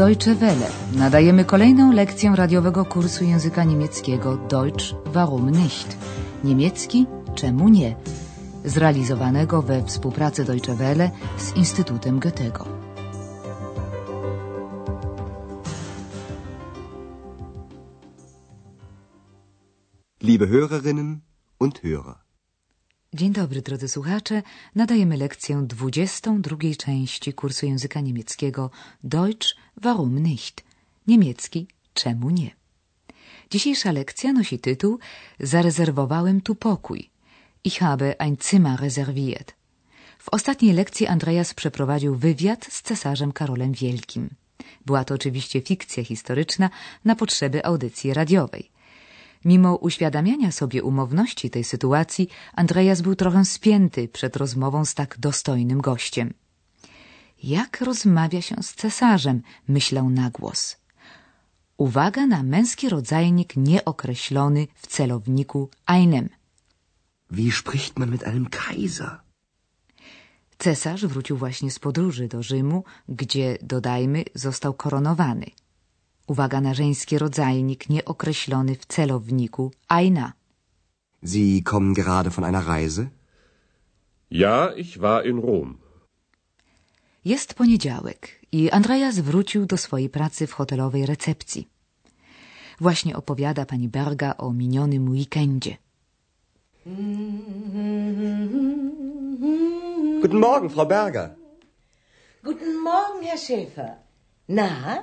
Deutsche Welle. Nadajemy kolejną lekcję radiowego kursu języka niemieckiego Deutsch warum nicht? Niemiecki czemu nie? Zrealizowanego we współpracy Deutsche Welle z Instytutem Goethego. Liebe Hörerinnen und Hörer. Dzień dobry, drodzy słuchacze. Nadajemy lekcję 22 części kursu języka niemieckiego Deutsch warum nicht? Niemiecki czemu nie? Dzisiejsza lekcja nosi tytuł Zarezerwowałem tu pokój. Ich habe ein Zimmer reserviert. W ostatniej lekcji Andreas przeprowadził wywiad z cesarzem Karolem Wielkim. Była to oczywiście fikcja historyczna na potrzeby audycji radiowej. Mimo uświadamiania sobie umowności tej sytuacji, Andreas był trochę spięty przed rozmową z tak dostojnym gościem. Jak rozmawia się z cesarzem, myślał na głos. Uwaga na męski rodzajnik nieokreślony w celowniku einem. Wie spricht man mit einem Kaiser? Cesarz wrócił właśnie z podróży do Rzymu, gdzie, dodajmy, został koronowany. Uwaga na żeński rodzajnik nieokreślony w celowniku Aina. Sie kommen gerade von einer Reise? Ja, ich war in Rom. Jest poniedziałek i Andreas wrócił do swojej pracy w hotelowej recepcji. Właśnie opowiada pani Berga o minionym weekendzie. Guten Morgen, Frau Berger. Guten Morgen, Herr Schäfer. Na,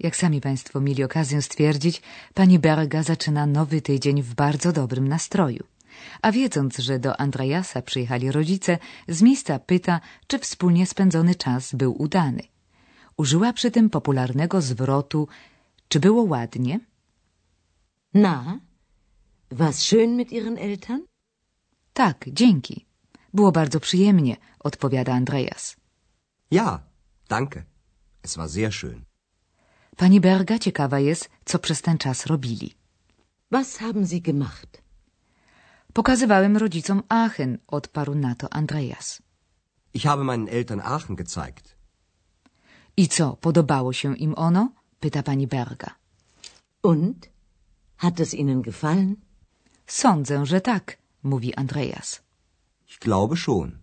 Jak sami Państwo mieli okazję stwierdzić, pani Berga zaczyna nowy tydzień w bardzo dobrym nastroju. A wiedząc, że do Andreasa przyjechali rodzice, z miejsca pyta, czy wspólnie spędzony czas był udany. Użyła przy tym popularnego zwrotu czy było ładnie? Na, war's schön mit Ihren Eltern? Tak, dzięki. Było bardzo przyjemnie, odpowiada Andreas. Ja, danke. Es war sehr schön. Pani Berga ciekawa jest, co przez ten czas robili. Was haben Sie gemacht? Pokazywałem rodzicom Aachen, odparł na to Andreas. Ich habe meinen Eltern Aachen gezeigt. I co, podobało się im ono? pyta pani Berga. Und? Hat es Ihnen gefallen? Sądzę, że tak, mówi Andreas. Ich glaube schon.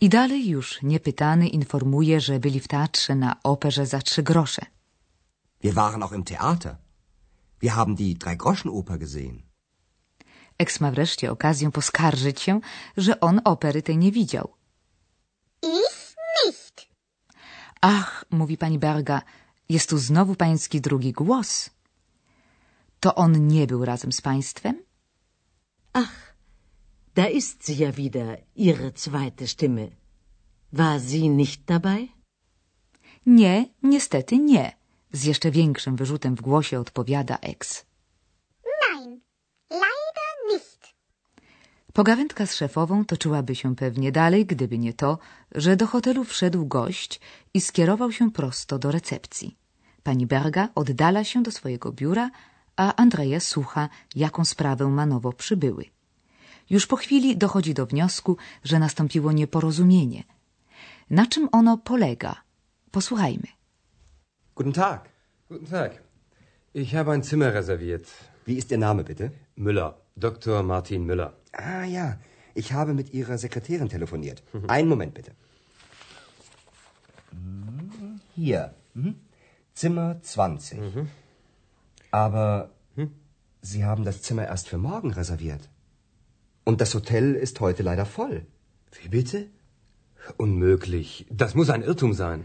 I dalej już niepytany informuje, że byli w teatrze na operze za trzy grosze. Wir waren auch im Theater. Wir haben die Dreigroschenoper gesehen. Eks ma wreszcie okazję poskarżyć się, że on opery tej nie widział. Ich nicht. Ach, mówi pani Berga, jest tu znowu pański drugi głos. To on nie był razem z państwem? Ach, da ist sie ja wieder, Ihre zweite Stimme. War sie nicht dabei? Nie, niestety nie. Z jeszcze większym wyrzutem w głosie odpowiada Eks. Nein, leider nicht. Pogawędka z szefową toczyłaby się pewnie dalej, gdyby nie to, że do hotelu wszedł gość i skierował się prosto do recepcji. Pani Berga oddala się do swojego biura, a Andrea słucha, jaką sprawę ma nowo przybyły. Już po chwili dochodzi do wniosku, że nastąpiło nieporozumienie. Na czym ono polega? Posłuchajmy. Guten Tag. Guten Tag. Ich habe ein Zimmer reserviert. Wie ist Ihr Name, bitte? Müller. Dr. Martin Müller. Ah ja, ich habe mit Ihrer Sekretärin telefoniert. Einen Moment bitte. Hm, Hier. Mhm. Zimmer 20. Aber Sie haben das Zimmer erst für morgen reserviert. Und das Hotel ist heute leider voll. Wie bitte? Unmöglich. Das muss ein Irrtum sein.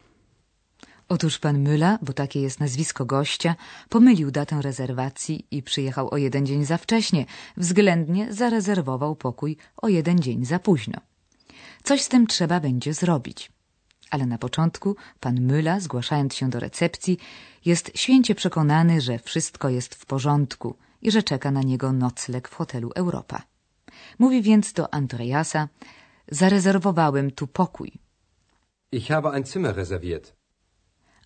Otóż pan Müller, bo takie jest nazwisko gościa, pomylił datę rezerwacji i przyjechał o jeden dzień za wcześnie. Względnie zarezerwował pokój o jeden dzień za późno. Coś z tym trzeba będzie zrobić. Ale na początku pan Müller, zgłaszając się do recepcji, jest święcie przekonany, że wszystko jest w porządku i że czeka na niego nocleg w hotelu Europa. Mówi więc do Andreasa, zarezerwowałem tu pokój. Ich habe ein Zimmer reserviert.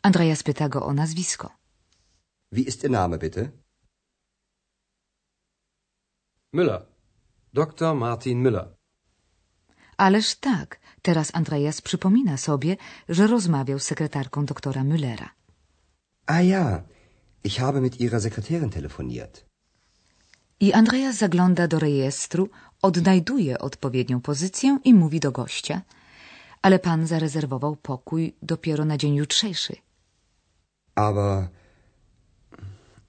Andreas pyta go o nazwisko. Wie ist Ihr Name, bitte? Müller. Dr. Martin Müller. Ależ tak, teraz Andreas przypomina sobie, że rozmawiał z sekretarką doktora Müllera. Ah ja, ich habe mit Ihrer Sekretärin telefoniert. I Andreas zagląda do rejestru, odnajduje odpowiednią pozycję i mówi do gościa, ale pan zarezerwował pokój dopiero na dzień jutrzejszy. Aber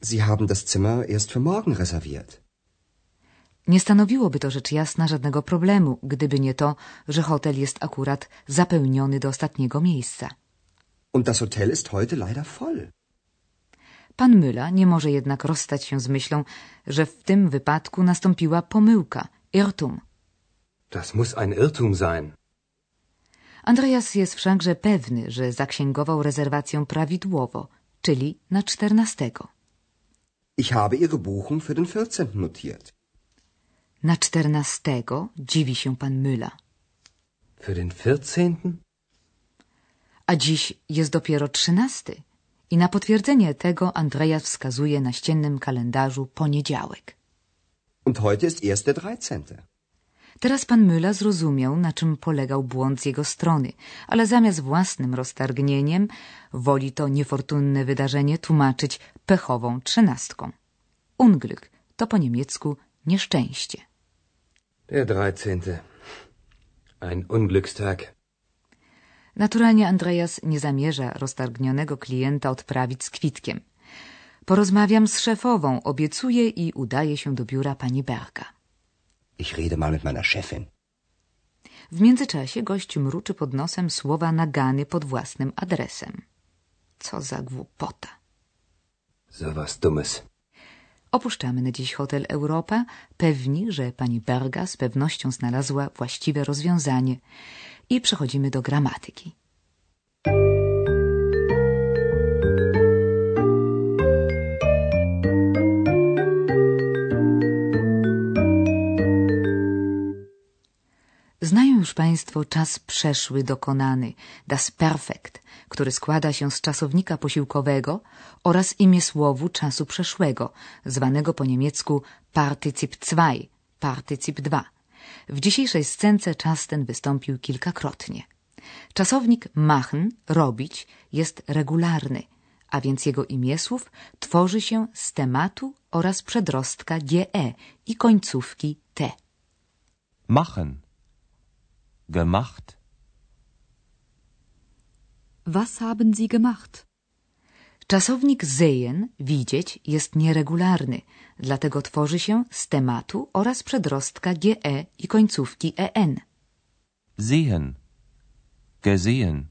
Sie haben das Zimmer erst für morgen reserviert. Nie stanowiłoby to rzecz jasna żadnego problemu, gdyby nie to, że hotel jest akurat zapełniony do ostatniego miejsca. Und das Hotel ist heute leider voll. Pan Müller nie może jednak rozstać się z myślą, że w tym wypadku nastąpiła pomyłka, Irrtum. Das muss ein Irrtum sein. Andreas jest wszakże pewny, że zaksięgował rezerwację prawidłowo, czyli na czternastego. Ich habe Ihre Buchung für den 14. notiert. Na czternastego dziwi się pan Müller. Für den 14. A dziś jest dopiero trzynasty. I na potwierdzenie tego Andreas wskazuje na ściennym kalendarzu poniedziałek. Und heute ist erst der 13. Teraz pan Müller zrozumiał, na czym polegał błąd z jego strony, ale zamiast własnym roztargnieniem woli to niefortunne wydarzenie tłumaczyć pechową trzynastką. Unglück to po niemiecku nieszczęście. Der 13. Ein Unglückstag. Naturalnie Andreas nie zamierza roztargnionego klienta odprawić z kwitkiem. Porozmawiam z szefową, obiecuje i udaje się do biura pani Berga. Ich rede mal mit meiner Chefin. W międzyczasie gość mruczy pod nosem słowa nagany pod własnym adresem. Co za głupota. So was Dummes. Opuszczamy na dziś hotel Europa, pewni, że pani Berga z pewnością znalazła właściwe rozwiązanie i przechodzimy do gramatyki. Już Państwo czas przeszły dokonany, das Perfekt, który składa się z czasownika posiłkowego oraz imię słowu czasu przeszłego, zwanego po niemiecku Partycyp 2, partycyp 2. W dzisiejszej scence czas ten wystąpił kilkakrotnie. Czasownik machen, robić, jest regularny, a więc jego imię słów tworzy się z tematu oraz przedrostka ge i końcówki t. Machen. Gemacht. Was haben Sie gemacht? Czasownik sehen, widzieć, jest nieregularny, dlatego tworzy się z tematu oraz przedrostka ge i końcówki en. Sehen. Gesehen.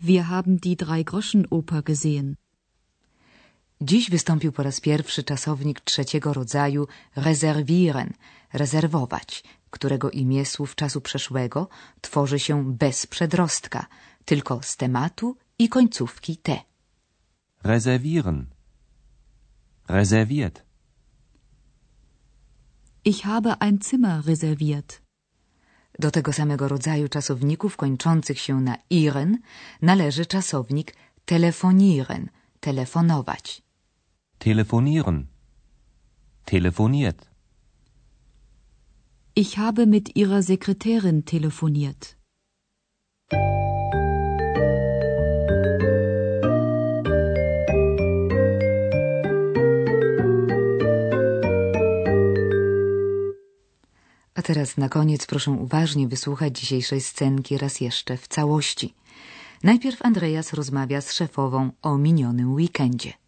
Wir haben die Drei-Groschen-Oper gesehen. Dziś wystąpił po raz pierwszy czasownik trzeciego rodzaju reservieren, rezerwować, którego imię słów czasu przeszłego tworzy się bez przedrostka, tylko z tematu i końcówki te. Reservieren. Reserviert. Ich habe ein Zimmer reserviert. Do tego samego rodzaju czasowników kończących się na iren należy czasownik telefonieren, telefonować. Telefonieren. Telefoniert. Ich habe mit Ihrer Sekretärin telefoniert. A teraz na koniec proszę uważnie wysłuchać dzisiejszej scenki raz jeszcze w całości. Najpierw Andreas rozmawia z szefową o minionym weekendzie.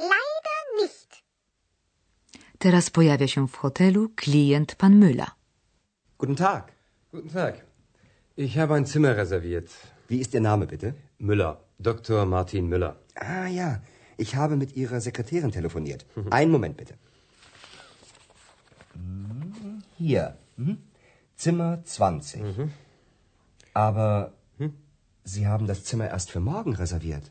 Leider nicht. Teraz pojawia się w hotelu klient pan Müller. Guten Tag. Guten Tag. Ich habe ein Zimmer reserviert. Wie ist Ihr Name bitte? Müller. Dr. Martin Müller. Ah ja, ich habe mit Ihrer Sekretärin telefoniert. Einen Moment bitte. Hier. Mhm. Zimmer 20. Aber Sie haben das Zimmer erst für morgen reserviert.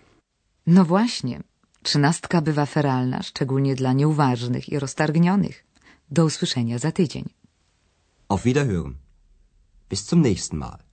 No właśnie, trzynastka bywa feralna, szczególnie dla nieuważnych i roztargnionych. Do usłyszenia za tydzień. Auf Wiederhören. Bis zum nächsten Mal.